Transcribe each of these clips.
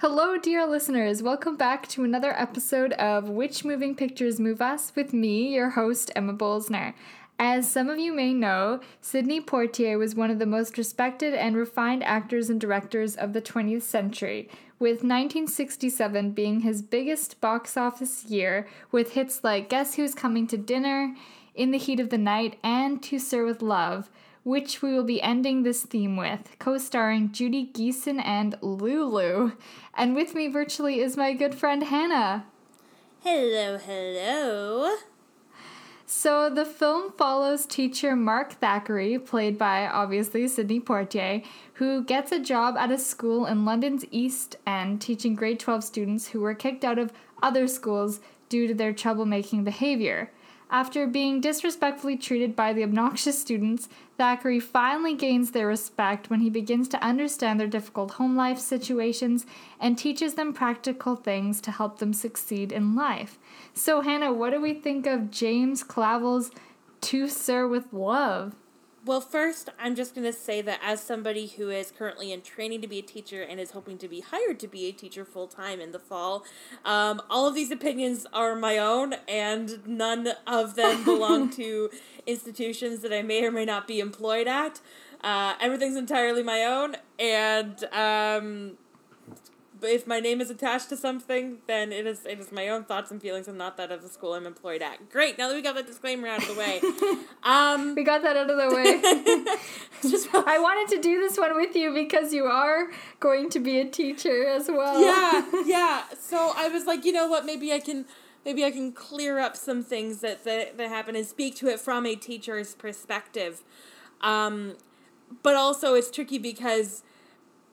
Hello, dear listeners. Welcome back to another episode of Which Moving Pictures Move Us with me, your host, Emma Bolsner. As some of you may know, Sidney Poitier was one of the most respected and refined actors and directors of the 20th century, with 1967 being his biggest box office year, with hits like Guess Who's Coming to Dinner, In the Heat of the Night, and To Sir with Love which we will be ending this theme with, co starring Judy Geeson and Lulu. And with me virtually is my good friend Hannah. Hello, hello. So the film follows teacher Mark Thackeray, played by obviously Sidney Poitier, who gets a job at a school in London's East End teaching grade 12 students who were kicked out of other schools due to their troublemaking behavior. After being disrespectfully treated by the obnoxious students, Thackeray finally gains their respect when he begins to understand their difficult home life situations and teaches them practical things to help them succeed in life. So, Hannah, what do we think of James Clavell's To Sir with Love? Well, first, I'm just going to say that as somebody who is currently in training to be a teacher and is hoping to be hired to be a teacher full time in the fall, um, all of these opinions are my own, and none of them belong to institutions that I may or may not be employed at. Uh, everything's entirely my own, and um, if my name is attached to something, then it is it is my own thoughts and feelings and not that of the school I'm employed at. Great. Now that we got that disclaimer out of the way, um, we got that out of the way. just, I wanted to do this one with you because you are going to be a teacher as well. Yeah, yeah. So I was like, you know what? Maybe I can. Maybe I can clear up some things that, that, that happen and speak to it from a teacher's perspective. Um, but also, it's tricky because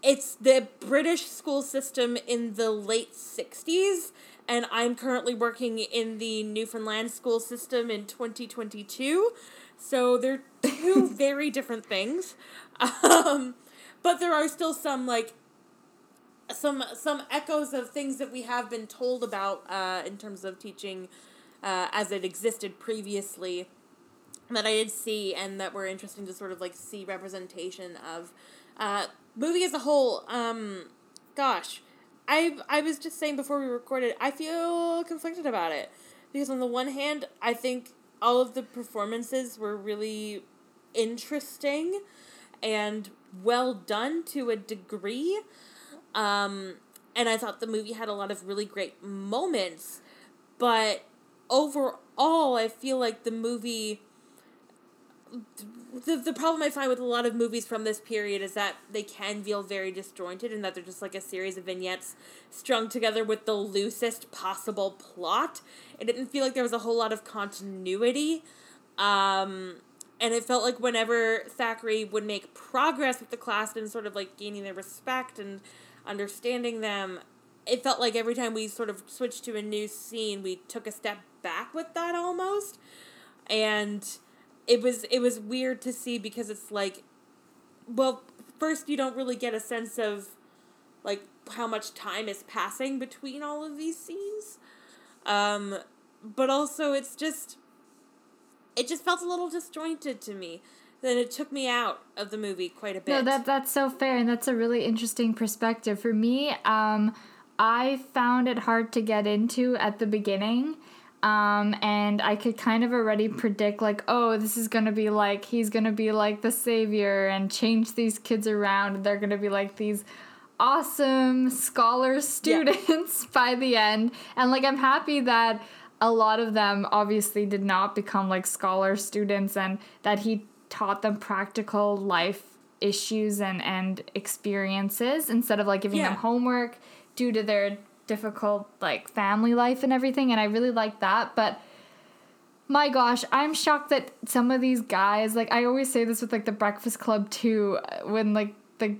it's the British school system in the late 60s, and I'm currently working in the Newfoundland school system in 2022. So they're two very different things. Um, but there are still some like some some echoes of things that we have been told about uh, in terms of teaching uh, as it existed previously that I did see and that were interesting to sort of like see representation of. Uh, movie as a whole, um, gosh, I I was just saying before we recorded, I feel conflicted about it because on the one hand, I think all of the performances were really interesting and well done to a degree. Um, and I thought the movie had a lot of really great moments, but overall, I feel like the movie the, the problem I find with a lot of movies from this period is that they can feel very disjointed and that they're just like a series of vignettes strung together with the loosest possible plot. It didn't feel like there was a whole lot of continuity. Um, and it felt like whenever Thackeray would make progress with the class and sort of like gaining their respect and understanding them, it felt like every time we sort of switched to a new scene, we took a step back with that almost. And it was it was weird to see because it's like well first you don't really get a sense of like how much time is passing between all of these scenes. Um but also it's just it just felt a little disjointed to me. Then it took me out of the movie quite a bit. no that that's so fair and that's a really interesting perspective. For me um i found it hard to get into at the beginning um, and I could kind of already predict, like, oh, this is gonna be like, he's gonna be like the savior and change these kids around. They're gonna be like these awesome scholar students yeah. by the end. And like, I'm happy that a lot of them obviously did not become like scholar students and that he taught them practical life issues and, and experiences instead of like giving yeah. them homework due to their difficult like family life and everything and I really like that but my gosh, I'm shocked that some of these guys, like I always say this with like the Breakfast Club too, uh, when like the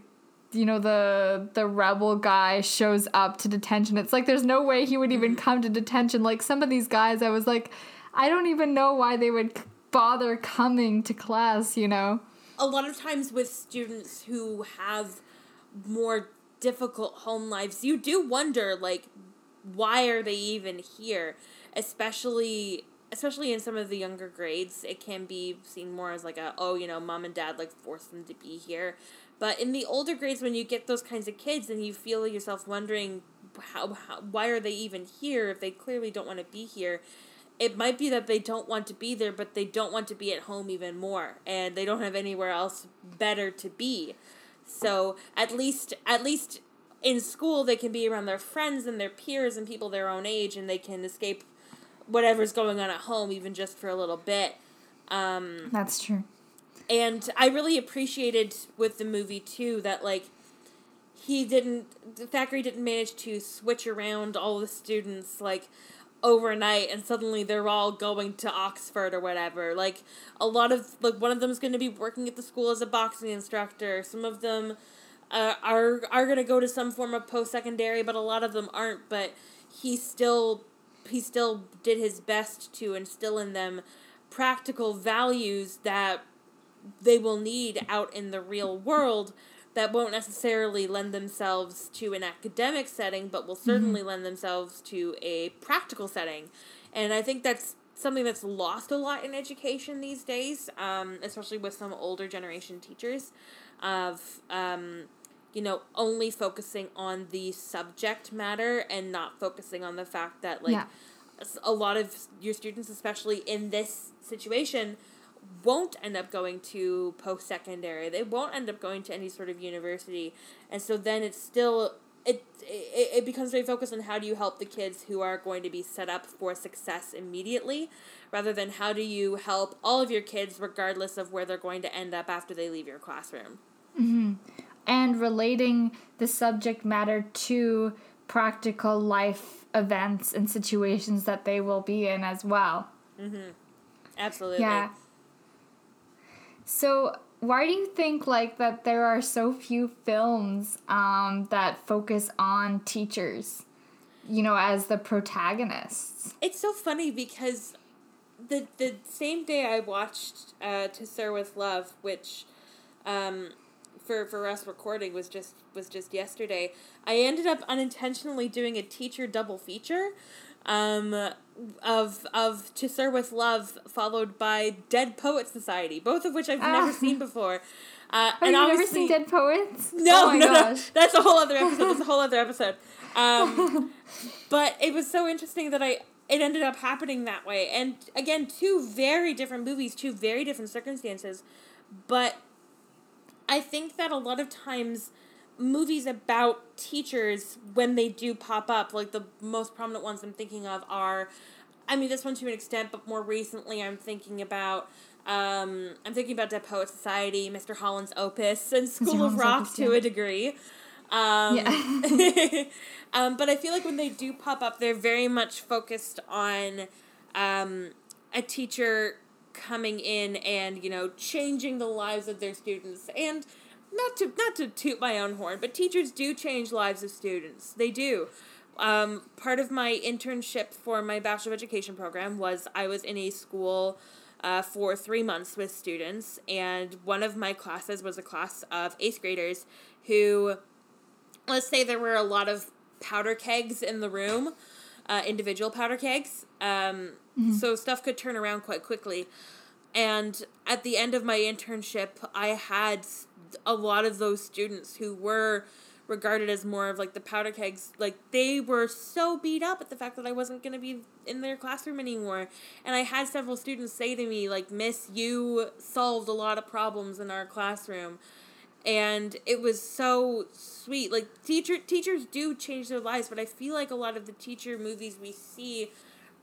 you know the the rebel guy shows up to detention. It's like there's no way he would even come to detention. Like some of these guys, I was like, I don't even know why they would bother coming to class. You know, a lot of times with students who have more difficult home lives, you do wonder like why are they even here? Especially especially in some of the younger grades, it can be seen more as like a oh, you know, mom and dad like forced them to be here. But in the older grades, when you get those kinds of kids and you feel yourself wondering how, how why are they even here if they clearly don't want to be here, it might be that they don't want to be there, but they don't want to be at home even more, and they don't have anywhere else better to be. So at least at least in school they can be around their friends and their peers and people their own age, and they can escape whatever's going on at home even just for a little bit. Um, That's true. and I really appreciated with the movie too that like he didn't the Thackeray didn't manage to switch around all the students like overnight and suddenly they're all going to Oxford or whatever. Like a lot of like one of them's going to be working at the school as a boxing instructor. Some of them uh, are are going to go to some form of post secondary, but a lot of them aren't. But he still he still did his best to instill in them practical values that they will need out in the real world that won't necessarily lend themselves to an academic setting, but will certainly lend themselves to a practical setting. And I think that's something that's lost a lot in education these days, um, especially with some older generation teachers, of um, you know only focusing on the subject matter and not focusing on the fact that like Yeah. a lot of your students, especially in this situation, won't end up going to post secondary. They won't end up going to any sort of university, and so then it's still it, it it becomes very focused on how do you help the kids who are going to be set up for success immediately, rather than how do you help all of your kids regardless of where they're going to end up after they leave your classroom. Mm-hmm. and relating the subject matter to practical life events and situations that they will be in as well. Mm-hmm. Absolutely. Yeah. So, why do you think like that there are so few films um, that focus on teachers, you know, as the protagonists? It's so funny because the the same day I watched uh, To Sir with Love, which um, for for us recording was just was just yesterday. I ended up unintentionally doing a teacher double feature. Um, of of To Sir with Love, followed by Dead Poet Society, both of which I've never Ah. seen before. Uh, Have you never seen Dead Poets? no, oh no, no. That's a whole other episode. That's a whole other episode. Um, but it was so interesting that I it ended up happening that way. And again, two very different movies, two very different circumstances. But I think that a lot of times movies about teachers when they do pop up, like the most prominent ones I'm thinking of are I mean this one to an extent, but more recently I'm thinking about um, I'm thinking about Dead Poet Society, Mr. Holland's Opus, and School of Holland's Rock Opus, to yeah. a degree. Um, Yeah. um, but I feel like when they do pop up, they're very much focused on um, a teacher coming in and you know changing the lives of their students and not to not to toot my own horn but teachers do change lives of students they do um, part of my internship for my bachelor of education program was i was in a school uh, for three months with students and one of my classes was a class of eighth graders who let's say there were a lot of powder kegs in the room, uh, individual powder kegs. Um, So stuff could turn around quite quickly. And at the end of my internship, I had a lot of those students who were regarded as more of like the powder kegs. Like they were so beat up at the fact that I wasn't going to be in their classroom anymore. And I had several students say to me, like, Miss, you solved a lot of problems in our classroom and it was so sweet like teacher teachers do change their lives but i feel like a lot of the teacher movies we see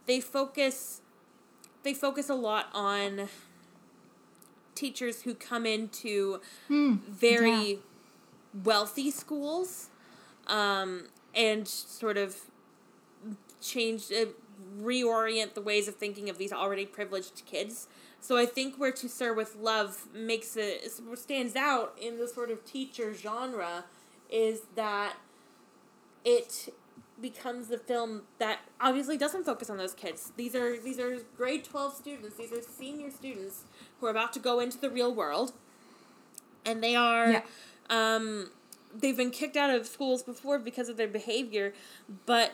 they focus they focus a lot on teachers who come into very yeah. wealthy schools um, and sort of change uh, reorient the ways of thinking of these already privileged kids so I think where To Sir with Love makes it stands out in the sort of teacher genre is that it becomes the film that obviously doesn't focus on those kids. These are these are grade 12 students. These are senior students who are about to go into the real world. And they are Yeah. um they've been kicked out of schools before because of their behavior, but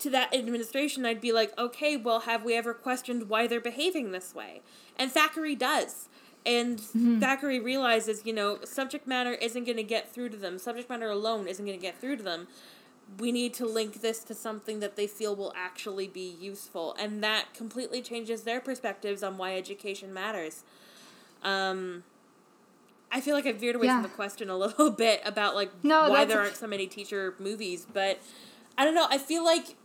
to that administration, I'd be like, okay, well, have we ever questioned why they're behaving this way? And Thackeray does. And mm-hmm. Thackeray realizes, you know, subject matter isn't going to get through to them. Subject matter alone isn't going to get through to them. We need to link this to something that they feel will actually be useful. And that completely changes their perspectives on why education matters. Um, I feel like I veered away yeah. from the question a little bit about like no, why there aren't so many teacher movies, but I don't know. I feel like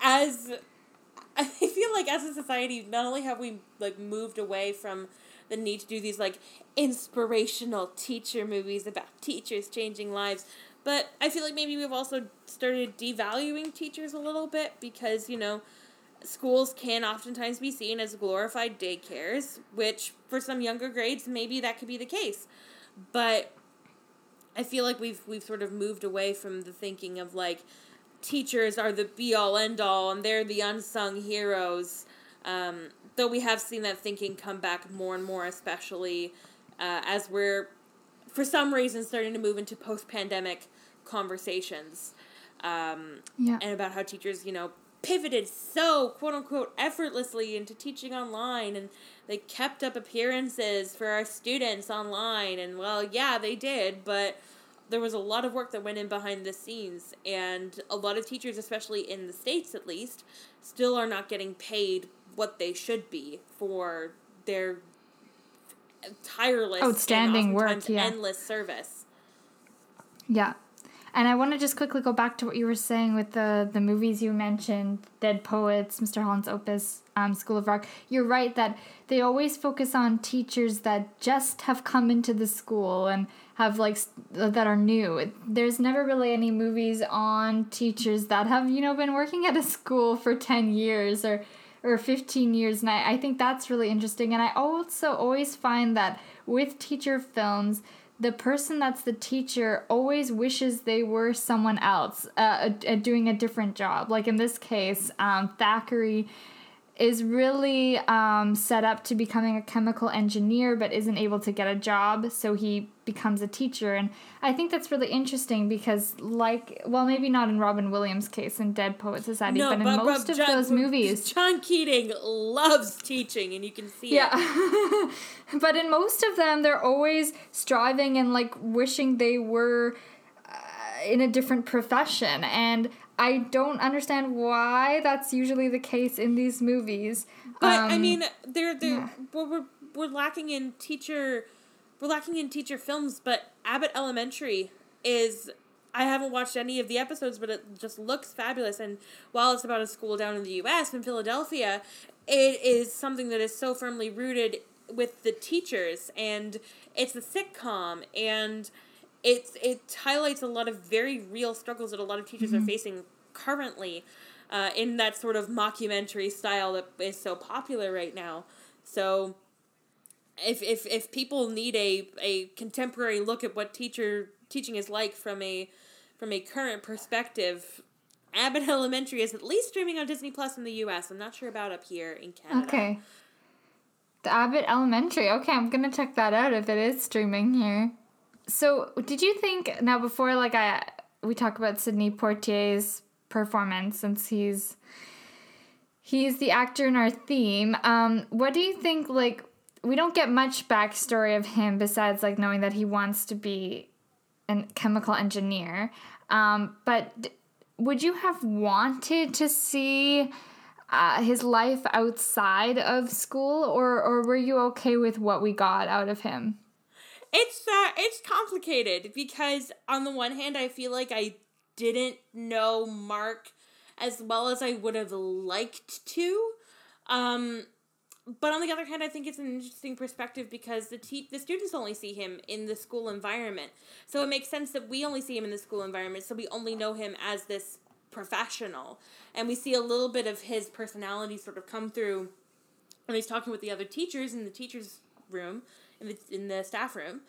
as I feel like as a society, not only have we like moved away from the need to do these like inspirational teacher movies about teachers changing lives, but I feel like maybe we've also started devaluing teachers a little bit because, you know, schools can oftentimes be seen as glorified daycares, which for some younger grades maybe that could be the case. But I feel like we've we've sort of moved away from the thinking of like teachers are the be all end all and they're the unsung heroes. Um, though we have seen that thinking come back more and more, especially uh, as we're, for some reason, starting to move into post pandemic conversations. Um, yeah. And about how teachers, you know, pivoted so quote unquote effortlessly into teaching online and they kept up appearances for our students online and well yeah they did but there was a lot of work that went in behind the scenes and a lot of teachers especially in the states at least still are not getting paid what they should be for their tireless outstanding work yeah. endless service yeah and I want to just quickly go back to what you were saying with the the movies you mentioned, Dead Poets, Mr. Holland's Opus, um, School of Rock. You're right that they always focus on teachers that just have come into the school and have like that are new. There's never really any movies on teachers that have you know been working at a school for ten years or or 15 years and I, I think that's really interesting and i also always find that with teacher films the person that's the teacher always wishes they were someone else uh, doing a different job. Like in this case, um, Thackeray is really um, set up to becoming a chemical engineer but isn't able to get a job so he becomes a teacher and i think that's really interesting because like well maybe not in robin williams case in dead poet society no, but in but, most of john, those movies john keating loves teaching and you can see yeah. it but in most of them they're always striving and like wishing they were uh, in a different profession and I don't understand why that's usually the case in these movies. But um, I mean, they're they yeah. we're we're lacking in teacher, we're lacking in teacher films. But Abbott Elementary is I haven't watched any of the episodes, but it just looks fabulous. And while it's about a school down in the U.S. in Philadelphia, it is something that is so firmly rooted with the teachers, and it's a sitcom and it's it highlights a lot of very real struggles that a lot of teachers mm-hmm. are facing currently uh, in that sort of mockumentary style that is so popular right now. So if if if people need a, a contemporary look at what teacher teaching is like from a from a current perspective, Abbott Elementary is at least streaming on Disney Plus in the US. I'm not sure about up here in Canada. Okay. The Abbott Elementary. Okay, I'm gonna check that out if it is streaming here. So, did you think now before like I we talk about Sidney Portier's performance since he's he's the actor in our theme. Um, what do you think? Like, we don't get much backstory of him besides like knowing that he wants to be a chemical engineer. Um, but d- would you have wanted to see? Uh, his life outside of school, or or were you okay with what we got out of him? It's uh, it's complicated because on the one hand, I feel like I didn't know Mark as well as I would have liked to. Um, but on the other hand, I think it's an interesting perspective because the te- the students only see him in the school environment. So it makes sense that we only see him in the school environment, so we only know him as this professional. And we see a little bit of his personality sort of come through when he's talking with the other teachers in the teachers' room in the in the staff room,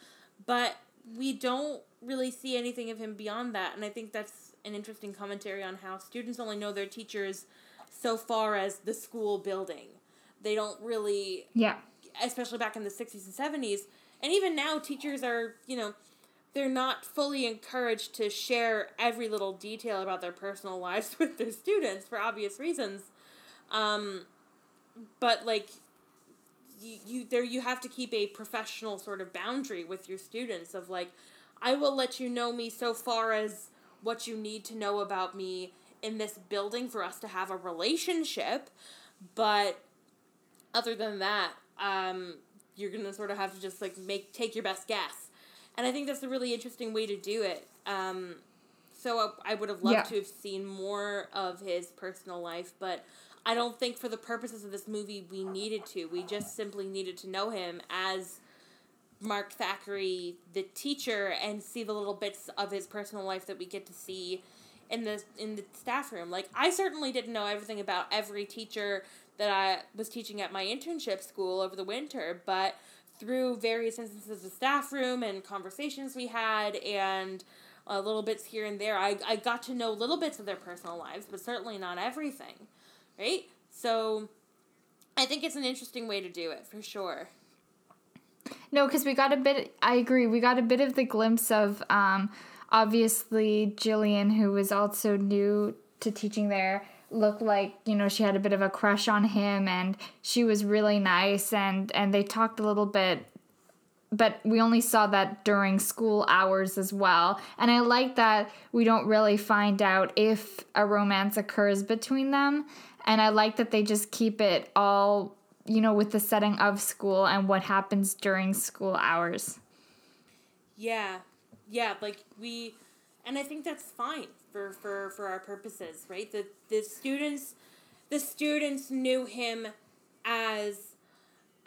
but we don't really see anything of him beyond that, and I think that's an interesting commentary on how students only know their teachers so far as the school building. They don't really Yeah. Especially back in the 60s and 70s, and even now teachers are, you know, they're not fully encouraged to share every little detail about their personal lives with their students for obvious reasons. Um, but like you, you there you have to keep a professional sort of boundary with your students of like I will let you know me so far as what you need to know about me in this building for us to have a relationship, but other than that, um, you're gonna sort of have to just like make take your best guess, and I think that's a really interesting way to do it. Um, so I, I would have loved Yeah. to have seen more of his personal life, but I don't think for the purposes of this movie we needed to. We just simply needed to know him as Mark Thackeray, the teacher, and see the little bits of his personal life that we get to see in the in the staff room. Like I certainly didn't know everything about every teacher that I was teaching at my internship school over the winter, but through various instances of staff room and conversations we had and uh, little bits here and there, I, I got to know little bits of their personal lives, but certainly not everything, right? So I think it's an interesting way to do it for sure. No, because we got a bit. I agree. We got a bit of the glimpse of, um, obviously Jillian, who was also new to teaching there, looked like you know she had a bit of a crush on him, and she was really nice, and and they talked a little bit. But we only saw that during school hours as well. And I like that we don't really find out if a romance occurs between them. And I like that they just keep it all, you know, with the setting of school and what happens during school hours. Yeah, yeah, like we, and I think that's fine for for for our purposes, right? The the students, the students knew him as,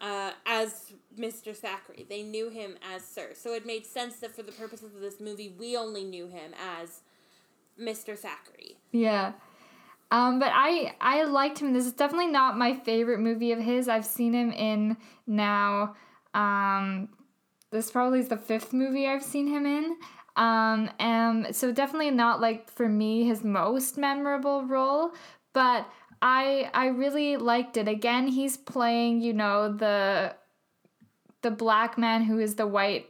uh, as Mr. Thackeray. They knew him as Sir, so it made sense that for the purposes of this movie, we only knew him as Mr. Thackeray. Yeah. Um, but I I liked him. This is definitely not my favorite movie of his. I've seen him in now. Um, this probably is the fifth movie I've seen him in. Um, and so definitely not like for me his most memorable role, but I I really liked it. Again, he's playing you know the the black man who is the white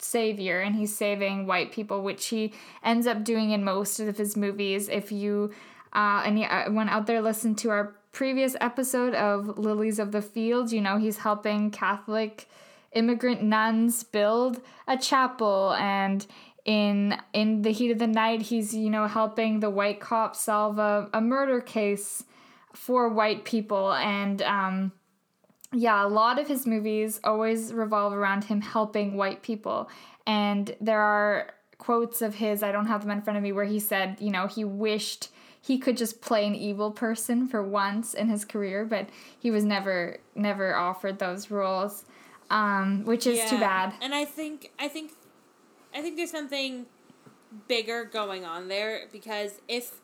savior and he's saving white people which he ends up doing in most of his movies if you uh, yeah, went out there listen to our previous episode of lilies of the field you know he's helping catholic immigrant nuns build a chapel and in in the heat of the night he's you know helping the white cop solve a, a murder case for white people and um yeah, a lot of his movies always revolve around him helping white people. And there are quotes of his, I don't have them in front of me, where he said, you know, he wished he could just play an evil person for once in his career, but he was never never offered those roles. Um, which is too bad. And I think I think I think there's something bigger going on there because if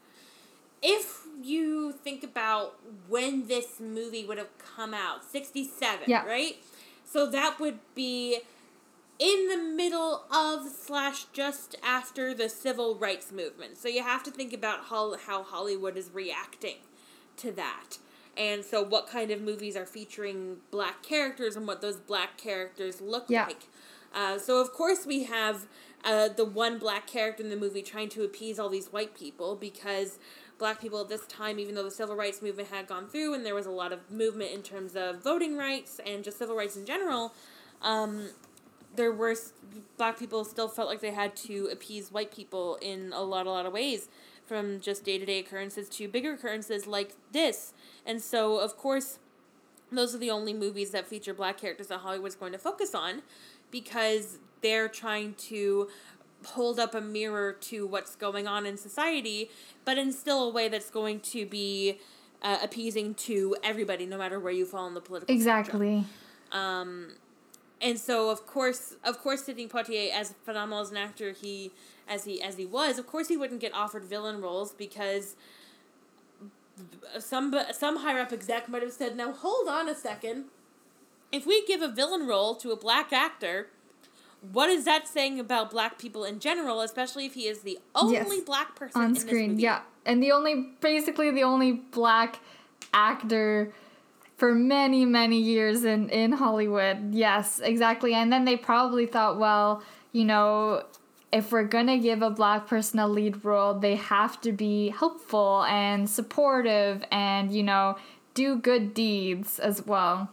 if you think about when this movie would have come out, 67, Yeah. right? So that would be in the middle of slash just after the civil rights movement. So you have to think about how, how Hollywood is reacting to that. And so what kind of movies are featuring black characters and what those black characters look Yeah. like. Uh, so of course we have uh, the one black character in the movie trying to appease all these white people because black people at this time, even though the civil rights movement had gone through and there was a lot of movement in terms of voting rights and just civil rights in general, um, there were black people still felt like they had to appease white people in a lot, a lot of ways, from just day to day occurrences to bigger occurrences like this. And so, of course, those are the only movies that feature black characters that Hollywood's going to focus on because they're trying to hold up a mirror to what's going on in society, but in still a way that's going to be uh, appeasing to everybody, no matter where you fall in the political spectrum. Exactly. And so, of course, of course, Sidney Poitier, as phenomenal as an actor he as he as he was, of course, he wouldn't get offered villain roles because some some higher up exec might have said, "Now hold on a second. If we give a villain role to a black actor, what is that saying about black people in general, especially if he is the only Yes. black person On in this screen, movie?" yeah. And the only, basically, the only black actor for many, many years in, in Hollywood. Yes, exactly. And then they probably thought, well, you know, if we're gonna give a black person a lead role, they have to be helpful and supportive and, you know, do good deeds as well.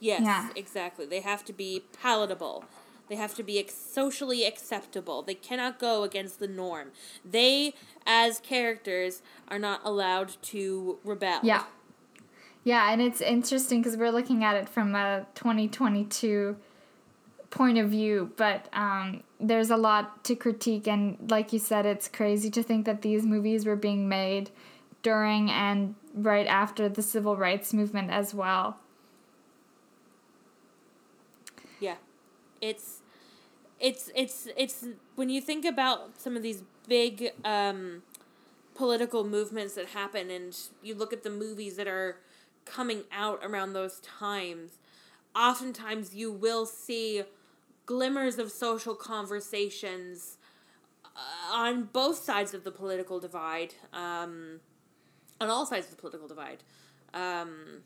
Yes, Yeah. exactly. They have to be palatable. They have to be ex- socially acceptable. They cannot go against the norm. They, as characters, are not allowed to rebel. Yeah. Yeah, and it's interesting because we're looking at it from a 2022 point of view, but um, there's a lot to critique. And like you said, it's crazy to think that these movies were being made during and right after the civil rights movement as well. Yeah. It's it's it's it's when you think about some of these big um political movements that happen and you look at the movies that are coming out around those times, oftentimes you will see glimmers of social conversations uh, on both sides of the political divide, um, on all sides of the political divide. Um,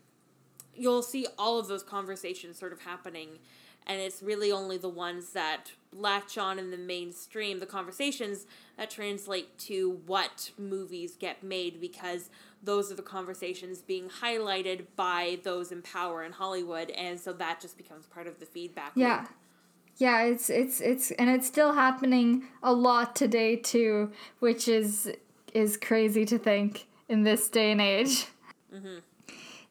you'll see all of those conversations sort of happening and it's really only the ones that latch on in the mainstream the conversations that translate to what movies get made because those are the conversations being highlighted by those in power in Hollywood and so that just becomes part of the feedback Yeah. loop. Yeah, it's it's it's and it's still happening a lot today too, which is is crazy to think in this day and age. Mm-hmm.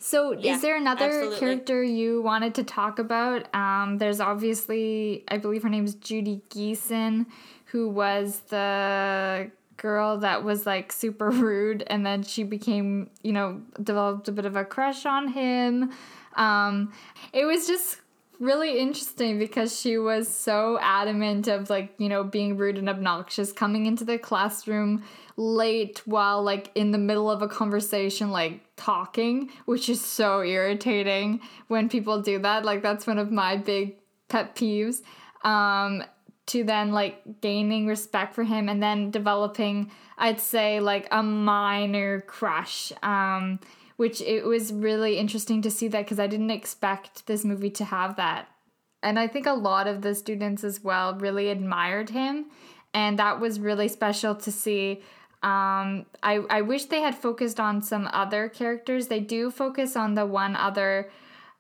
So, Yeah, is there another absolutely. character you wanted to talk about? Um, there's obviously, I believe her name is Judy Geeson, who was the girl that was like super rude, and then she became, you know, developed a bit of a crush on him. Um, it was just really interesting because she was so adamant of like you know being rude and obnoxious coming into the classroom late while like in the middle of a conversation like talking which is so irritating when people do that. Like that's one of my big pet peeves um to then like gaining respect for him and then developing i'd say like a minor crush um which it was really interesting to see that because i didn't expect this movie to have that. And i think a lot of the students as well really admired him and that was really special to see. Um, I, I wish they had focused on some other characters. They do focus on the one other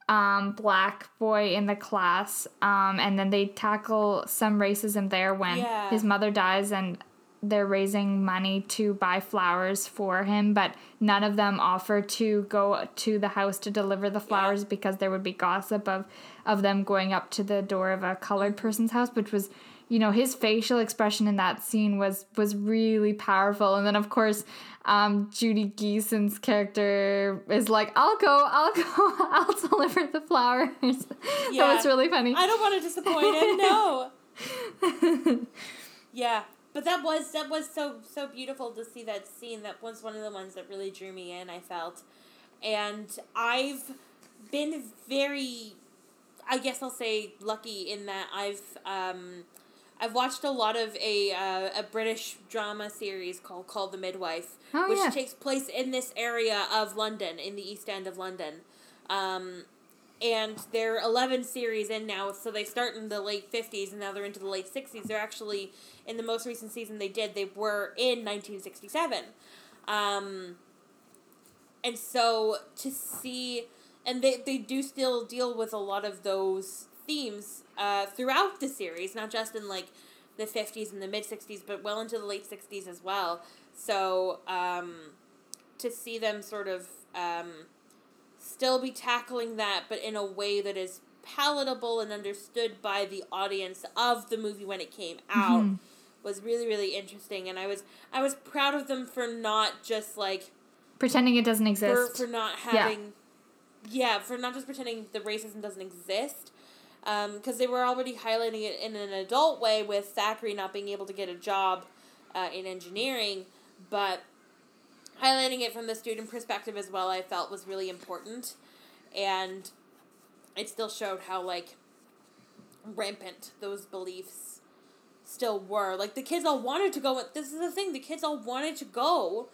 um, black boy in the class, um, and then they tackle some racism there when Yeah. his mother dies and they're raising money to buy flowers for him, but none of them offer to go to the house to deliver the flowers because there would be gossip of of them going up to the door of a colored person's house, which was you know his facial expression in that scene was was really powerful and then of course um, Judy Geeson's character is like I'll go I'll go I'll deliver the flowers Yeah. was really funny I don't want to disappoint him. No. yeah, but that was that was so so beautiful to see that scene. That was one of the ones that really drew me in. I felt, and I've been very, I guess I'll say lucky in that I've um, I've watched a lot of a uh, a British drama series called Call the Midwife, Oh, which yeah. takes place in this area of London, in the East End of London. Um, and they're 11 series in now so they start in the late 50s and now they're into the late 60s they're actually in the most recent season they did they were in 1967 um, and so to see and they, they do still deal with a lot of those themes uh, throughout the series not just in like the 50s and the mid 60s but well into the late 60s as well. So um, to see them sort of um, still be tackling that, but in a way that is palatable and understood by the audience of the movie when it came out was really really interesting. And I was I was proud of them for not just like pretending it doesn't exist. for not having yeah. for not just pretending the racism doesn't exist because they were already highlighting it in an adult way with Thackeray not being able to get a job uh, in engineering but highlighting it from the student perspective as well I felt was really important. And it still showed how like rampant those beliefs still were. Like the kids all wanted to go this is the thing the kids all wanted to go.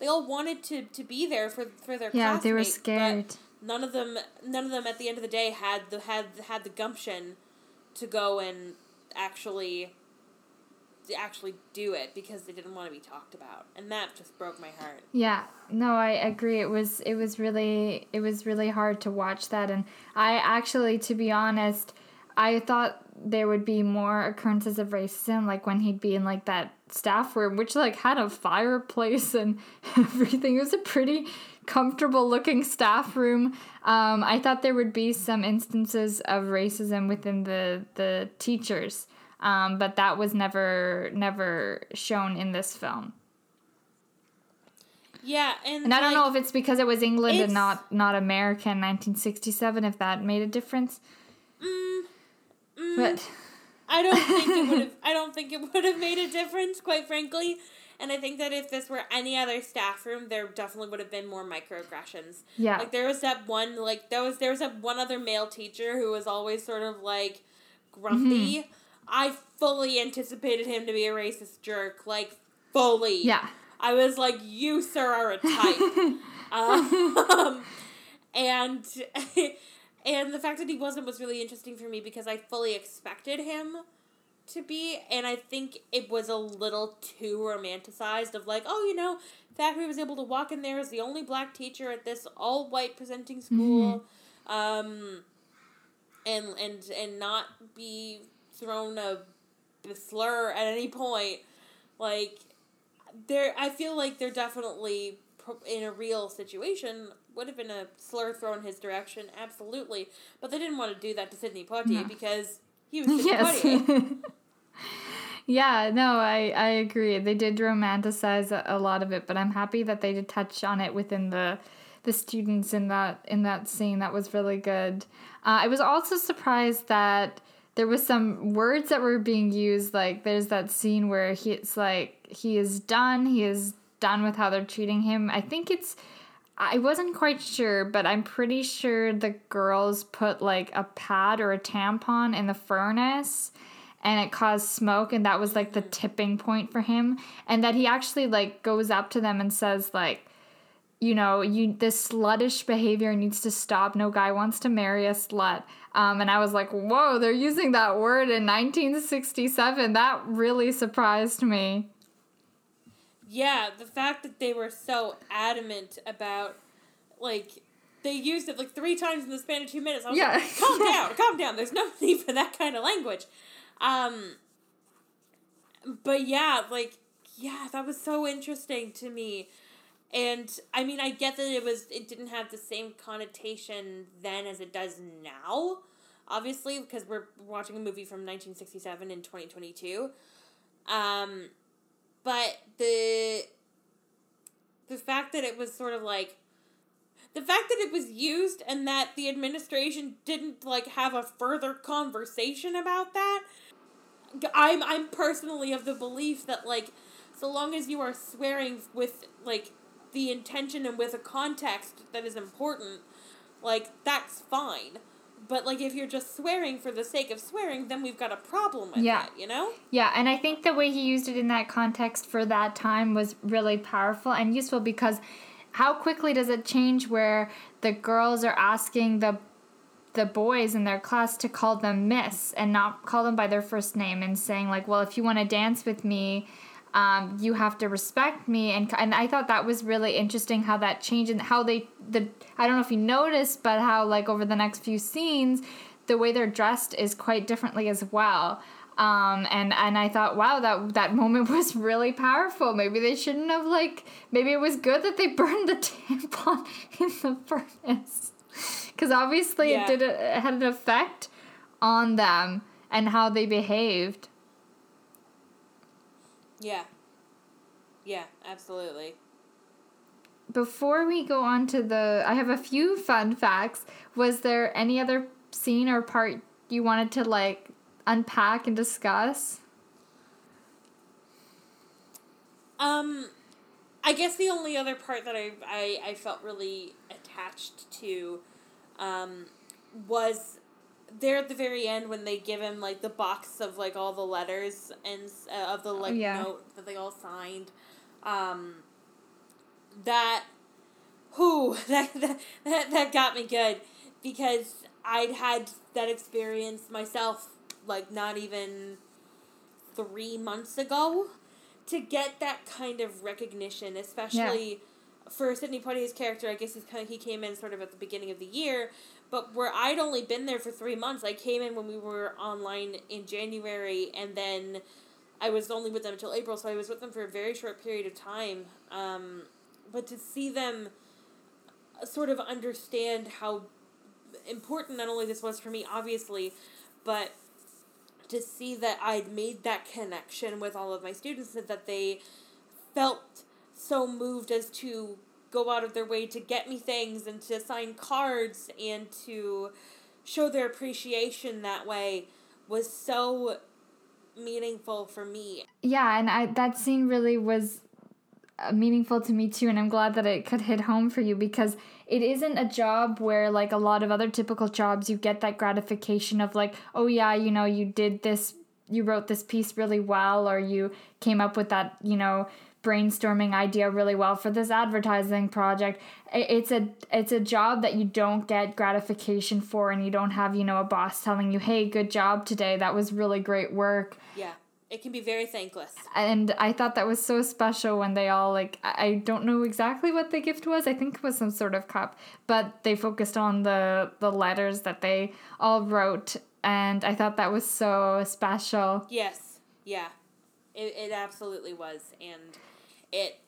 They all wanted to, to be there for for their yeah they were scared. none of them none of them at the end of the day had the had had the gumption to go and actually actually do it because they didn't want to be talked about, and that just broke my heart. Yeah, no, I agree. It was it was really it was really hard to watch that, and I actually, to be honest, I thought there would be more occurrences of racism, like when he'd be in like that staff room, which like had a fireplace and everything. It was a pretty comfortable looking staff room. Um, I thought there would be some instances of racism within the the teachers, um, but that was never never shown in this film. Yeah, and, And I don't know if it's because it was England and not not America in 1967, if that made a difference. Mm, mm, But I don't think it would have. I don't think it would have made a difference, quite frankly. And I think that if this were any other staff room, there definitely would have been more microaggressions. yeah, Like there was that one, like there was there was that one other male teacher who was always sort of like grumpy. Mm-hmm. I fully anticipated him to be a racist jerk, like fully. yeah, I was like, you sir are a type. um, and and the fact that he wasn't was really interesting for me because I fully expected him to be, and I think it was a little too romanticized of like, oh, you know, Thackeray was able to walk in there as the only black teacher at this all white presenting school, um, and and and not be thrown a, a slur at any point, like there I feel like they're definitely in a real situation would have been a slur thrown his direction absolutely but they didn't want to do that to Sidney Poitier No. because he was Sidney yes. Poitier yeah, no, I I agree. They did romanticize a, a lot of it, but I'm happy that they did touch on it within the the students in that in that scene. That was really good. Uh, I was also surprised that there was some words that were being used. Like there's that scene where he it's like he is done. He is done with how they're treating him. I think it's. I wasn't quite sure, but I'm pretty sure the girls put like a pad or a tampon in the furnace and it caused smoke and that was like the tipping point for him and that he actually like goes up to them and says like you know you this sluttish behavior needs to stop. No guy wants to marry a slut. Um, and i was like whoa they're using that word in 1967 that really surprised me. Yeah the fact that they were so adamant about like they used it like three times in the span of two minutes. I was Yeah. like calm down calm down. There's no need for that kind of language. Um but yeah like yeah that was so interesting to me and i mean i get that it was it didn't have the same connotation then as it does now obviously because we're watching a movie from 1967 in 2022 um but the the fact that it was sort of like the fact that it was used and that the administration didn't like have a further conversation about that i'm i'm personally of the belief that like so long as you are swearing with like the intention and with a context that is important like that's fine but like if you're just swearing for the sake of swearing then we've got a problem with Yeah. it you know Yeah, and I think the way he used it in that context for that time was really powerful and useful because how quickly does it change where the girls are asking the the boys in their class to call them miss and not call them by their first name and saying like, well, if you want to dance with me, um, you have to respect me. And and I thought that was really interesting how that changed and how they the I don't know if you noticed but how like over the next few scenes the way they're dressed is quite differently as well. Um, and and I thought wow that that moment was really powerful. Maybe they shouldn't have like maybe it was good that they burned the tampon in the furnace. Because obviously Yeah. it did it had an effect on them and how they behaved yeah yeah absolutely Before we go on to the, I have a few fun facts. Was there any other scene or part you wanted to like unpack and discuss? Um, I guess the only other part that I I, I felt really attached to, um, was there at the very end when they give him like the box of like all the letters and uh, of the like yeah. note that they all signed, um, that, who that, that that that got me good because I'd had that experience myself like not even three months ago to get that kind of recognition, especially yeah. for Sidney Poitier's character. I guess he's kind of, he came in sort of at the beginning of the year, but where I'd only been there for three months, I came in when we were online in January, and then I was only with them until April, so I was with them for a very short period of time. Um, but to see them sort of understand how important not only this was for me, obviously, but to see that I'd made that connection with all of my students and that they felt so moved as to go out of their way to get me things and to sign cards and to show their appreciation that way was so meaningful for me. Yeah, and I that scene really was uh, meaningful to me too and I'm glad that it could hit home for you because it isn't a job where like a lot of other typical jobs you get that gratification of like oh yeah you know you did this you wrote this piece really well or you came up with that you know brainstorming idea really well for this advertising project it's a it's a job that you don't get gratification for and you don't have you know a boss telling you hey good job today that was really great work yeah it can be very thankless. And I thought that was so special when they all like I don't know exactly what the gift was. I think it was some sort of cup, but they focused on the the letters that they all wrote and I thought that was so special. Yes. Yeah. It it absolutely was and it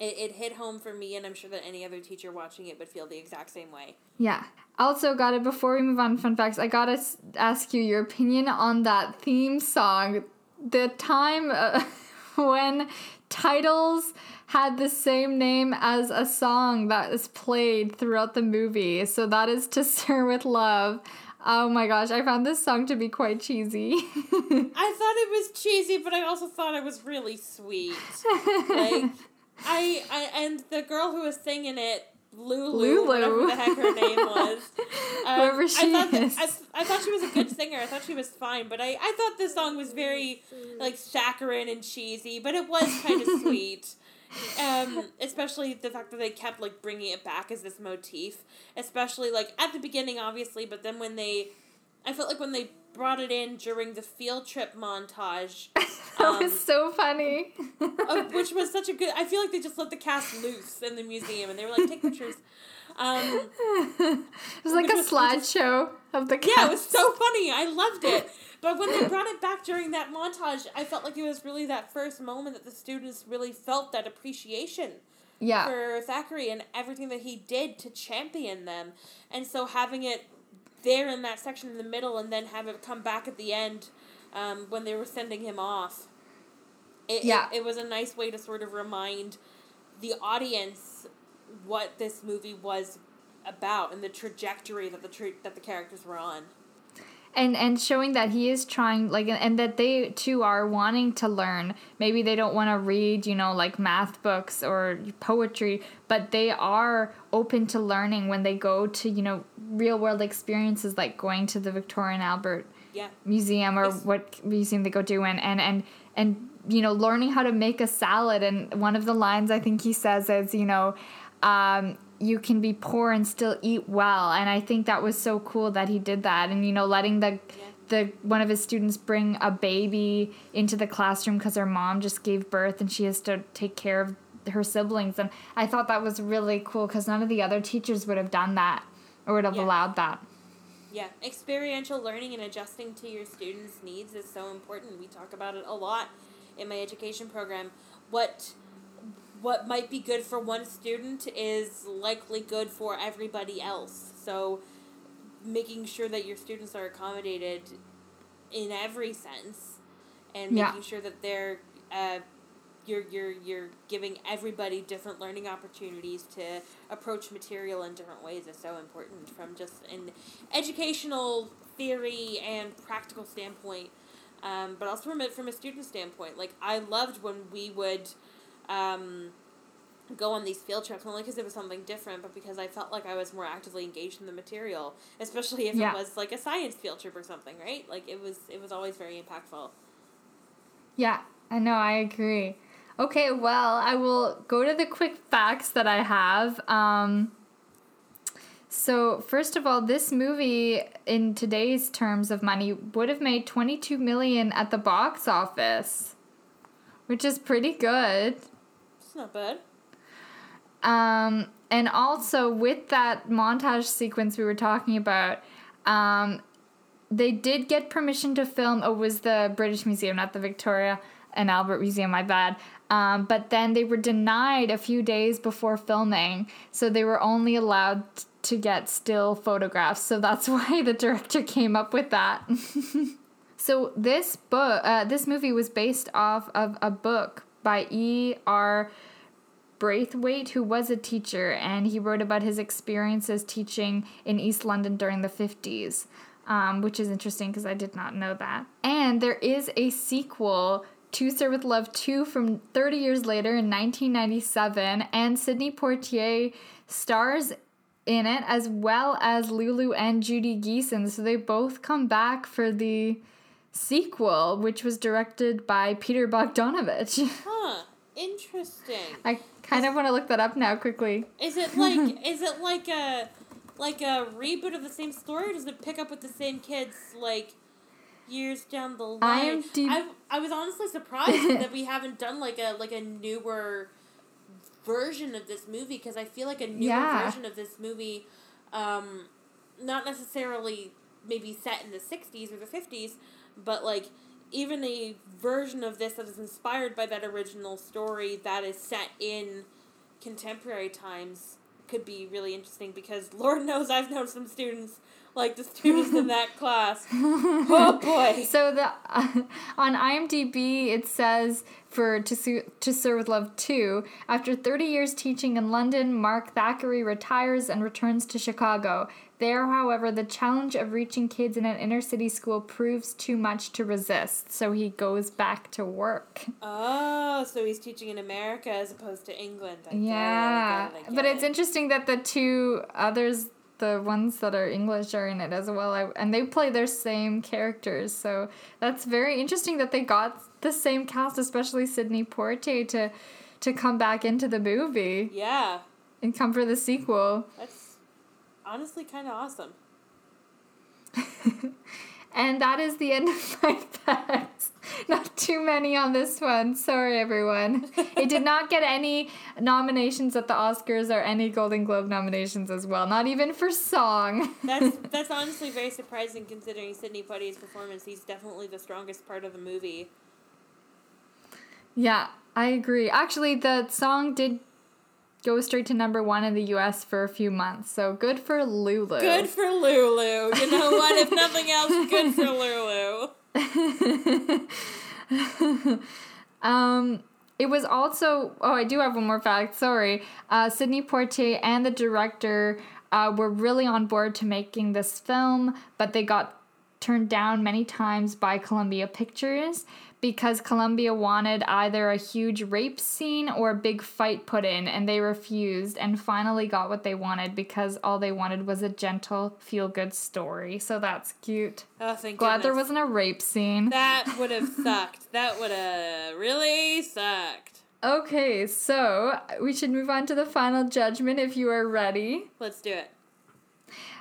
it, it hit home for me, and I'm sure that any other teacher watching it would feel the exact same way. Yeah. Also, got it before we move on fun facts, I gotta ask you your opinion on that theme song. The time uh, when titles had the same name as a song that is played throughout the movie. So that is To Sir with Love. Oh my gosh, I found this song to be quite cheesy. I thought it was cheesy, but I also thought it was really sweet. like I, I and the girl who was singing it, Lulu, Lulu. whatever the heck her name was. Um, Whoever she I thought is. I, I thought she was a good singer. I thought she was fine, but I, I thought this song was very like saccharine and cheesy, but it was kind of sweet. Um, especially the fact that they kept like bringing it back as this motif, especially like at the beginning, obviously, but then when they, I felt like when they brought it in during the field trip montage. that um, was so funny. uh, which was such a good. I feel like they just let the cast loose in the museum, and they were like, "Take pictures." Um, it was like a slideshow of the cast. Yeah, it was so funny. I loved it. But when they brought it back during that montage, I felt like it was really that first moment that the students really felt that appreciation yeah. for Thackeray and everything that he did to champion them. And so having it there in that section in the middle and then have it come back at the end um, when they were sending him off. It, yeah. It, it was a nice way to sort of remind the audience what this movie was about and the trajectory that the tra- that the characters were on. And and showing that he is trying like and that they too are wanting to learn. Maybe they don't want to read you know like math books or poetry but they are open to learning when they go to you know real world experiences like going to the Victoria and Albert yeah. museum or it's- what museum they go to and and and and you know learning how to make a salad. And one of the lines i think he says is you know um, you can be poor and still eat well. And i think that was so cool that he did that. And you know letting the the one of his students bring a baby into the classroom because her mom just gave birth and she has to take care of her siblings. And i thought that was really cool because none of the other teachers would have done that or would have yeah. allowed that. Yeah. Experiential learning and adjusting to your students needs is so important. We talk about it a lot in my education program. What what might be good for one student is likely good for everybody else. So making sure that your students are accommodated in every sense and yeah. making sure that they're uh, you're you're you're giving everybody different learning opportunities to approach material in different ways is so important from just an educational theory and practical standpoint um, but also from a, from a student standpoint like i loved when we would um, go on these field trips, not only because it was something different, but because I felt like I was more actively engaged in the material, especially if yeah. it was like a science field trip or something, right? Like it was, it was always very impactful. Yeah, I know, I agree. Okay, well, I will go to the quick facts that I have. Um, So, first of all, this movie in today's terms of money would have made 22 million at the box office, which is pretty good. Not bad. Um, and also with that montage sequence we were talking about, um, they did get permission to film. Oh, it was the British Museum, not the Victoria and Albert Museum. My bad. Um, but then they were denied a few days before filming, so they were only allowed to get still photographs. So that's why the director came up with that. so this book, uh, this movie was based off of a book by E. R. Braithwaite, who was a teacher, and he wrote about his experiences teaching in East London during the 50s, um, which is interesting because I did not know that. And there is a sequel to Sir with Love 2 from 30 years later in 1997, and Sidney Poitier stars in it as well as Lulu and Judy Geeson. So they both come back for the sequel, which was directed by Peter Bogdanovich. Huh. Interesting. I kind of want to look that up now quickly. Is it like is it like a like a reboot of the same story or does it pick up with the same kids like years down the line? IMDb I, I was honestly surprised that we haven't done like a like a newer version of this movie because I feel like a newer Yeah. version of this movie um not necessarily maybe set in the 60s or the 50s but like even a version of this that is inspired by that original story that is set in contemporary times could be really interesting because Lord knows I've known some students like the students in that class. Oh boy. So the on IMDb it says for to Su- to Sir with Love 2, after 30 years teaching in London, Mark Thackeray retires and returns to Chicago. There, however, the challenge of reaching kids in an inner city school proves too much to resist, so he goes back to work. Oh, so he's teaching in America as opposed to England. I get it, I yeah, it, but it's it. interesting that the two others, the ones that are English, are in it as well, I, and they play their same characters. So that's very interesting that they got the same cast, especially Sidney Poitier, to to come back into the movie Yeah, and come for the sequel. that's honestly kind of awesome. And that is the end of my facts. Not too many on this one. Sorry, everyone. It did not get any nominations at the Oscars or any Golden Globe nominations as well. Not even for song. That's that's honestly very surprising considering Sidney Poitier's performance. He's definitely the strongest part of the movie. Yeah, I agree. Actually, the song did go straight to number one in the US for a few months. So good for Lulu. Good for Lulu. You know what? if nothing else, good for Lulu. Um, it was also oh, I do have one more fact. Sorry, uh, Sidney Poitier and the director uh, were really on board to making this film, but they got turned down many times by Columbia Pictures because Columbia wanted either a huge rape scene or a big fight put in, and they refused. And finally got what they wanted because all they wanted was a gentle, feel-good story. So that's cute. Oh, thank Glad there wasn't a rape scene. That would have sucked. That would have really sucked. Okay, so we should move on to the final judgment if you are ready. Let's do it.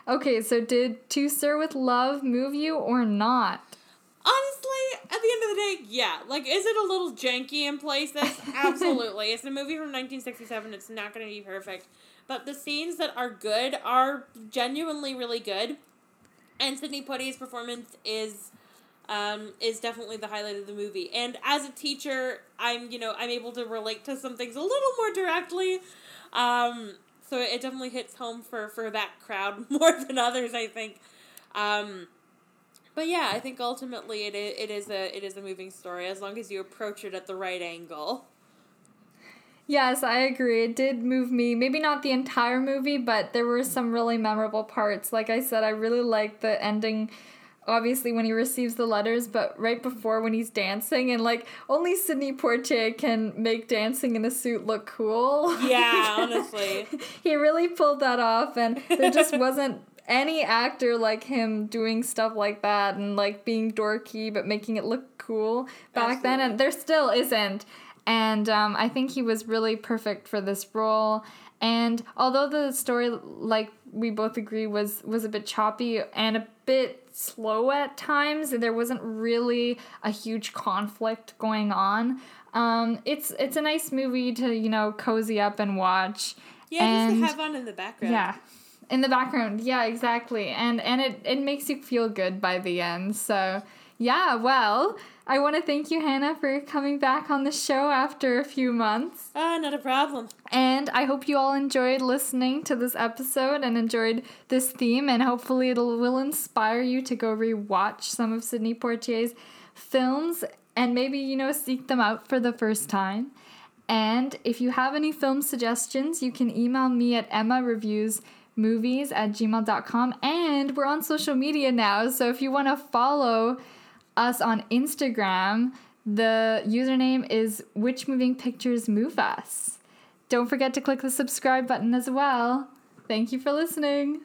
Okay, so did To Sir with Love move you or not? Honestly, at the end of the day, yeah. Like, is it a little janky in places? Absolutely. it's a movie from 1967. It's not going to be perfect. But the scenes that are good are genuinely really good. And Sidney Poitier's performance is um, is definitely the highlight of the movie. And as a teacher, I'm you know I'm able to relate to some things a little more directly. Um, so it definitely hits home for for that crowd more than others. I think. Um, but yeah, I think ultimately it is, it is a it is a moving story as long as you approach it at the right angle. Yes, I agree. It did move me. Maybe not the entire movie, but there were some really memorable parts. Like I said, I really liked the ending. Obviously, when he receives the letters, but right before when he's dancing, and like only Sidney Poitier can make dancing in a suit look cool. Yeah, honestly. he really pulled that off, and there just wasn't any actor like him doing stuff like that and like being dorky but making it look cool back then, and there still isn't. and um, I think he was really perfect for this role. And although the story, like we both agree, was was a bit choppy and a bit slow at times, and there wasn't really a huge conflict going on. Um, it's it's a nice movie to you know cozy up and watch. Yeah, and, just to have on in the background. Yeah, in the background. Yeah, exactly. And and it it makes you feel good by the end. So yeah, well, I want to thank you, Hannah, for coming back on the show after a few months. Ah, not a problem. And I hope you all enjoyed listening to this episode and enjoyed this theme, and hopefully it will inspire you to go rewatch some of Sidney Poitier's films and maybe, you know, seek them out for the first time. And if you have any film suggestions, you can email me at Emma Reviews movies at gmail.com and we're on social media now. So if you want to follow us on instagram the username is which moving pictures move us. Don't forget to click the subscribe button as well. Thank you for listening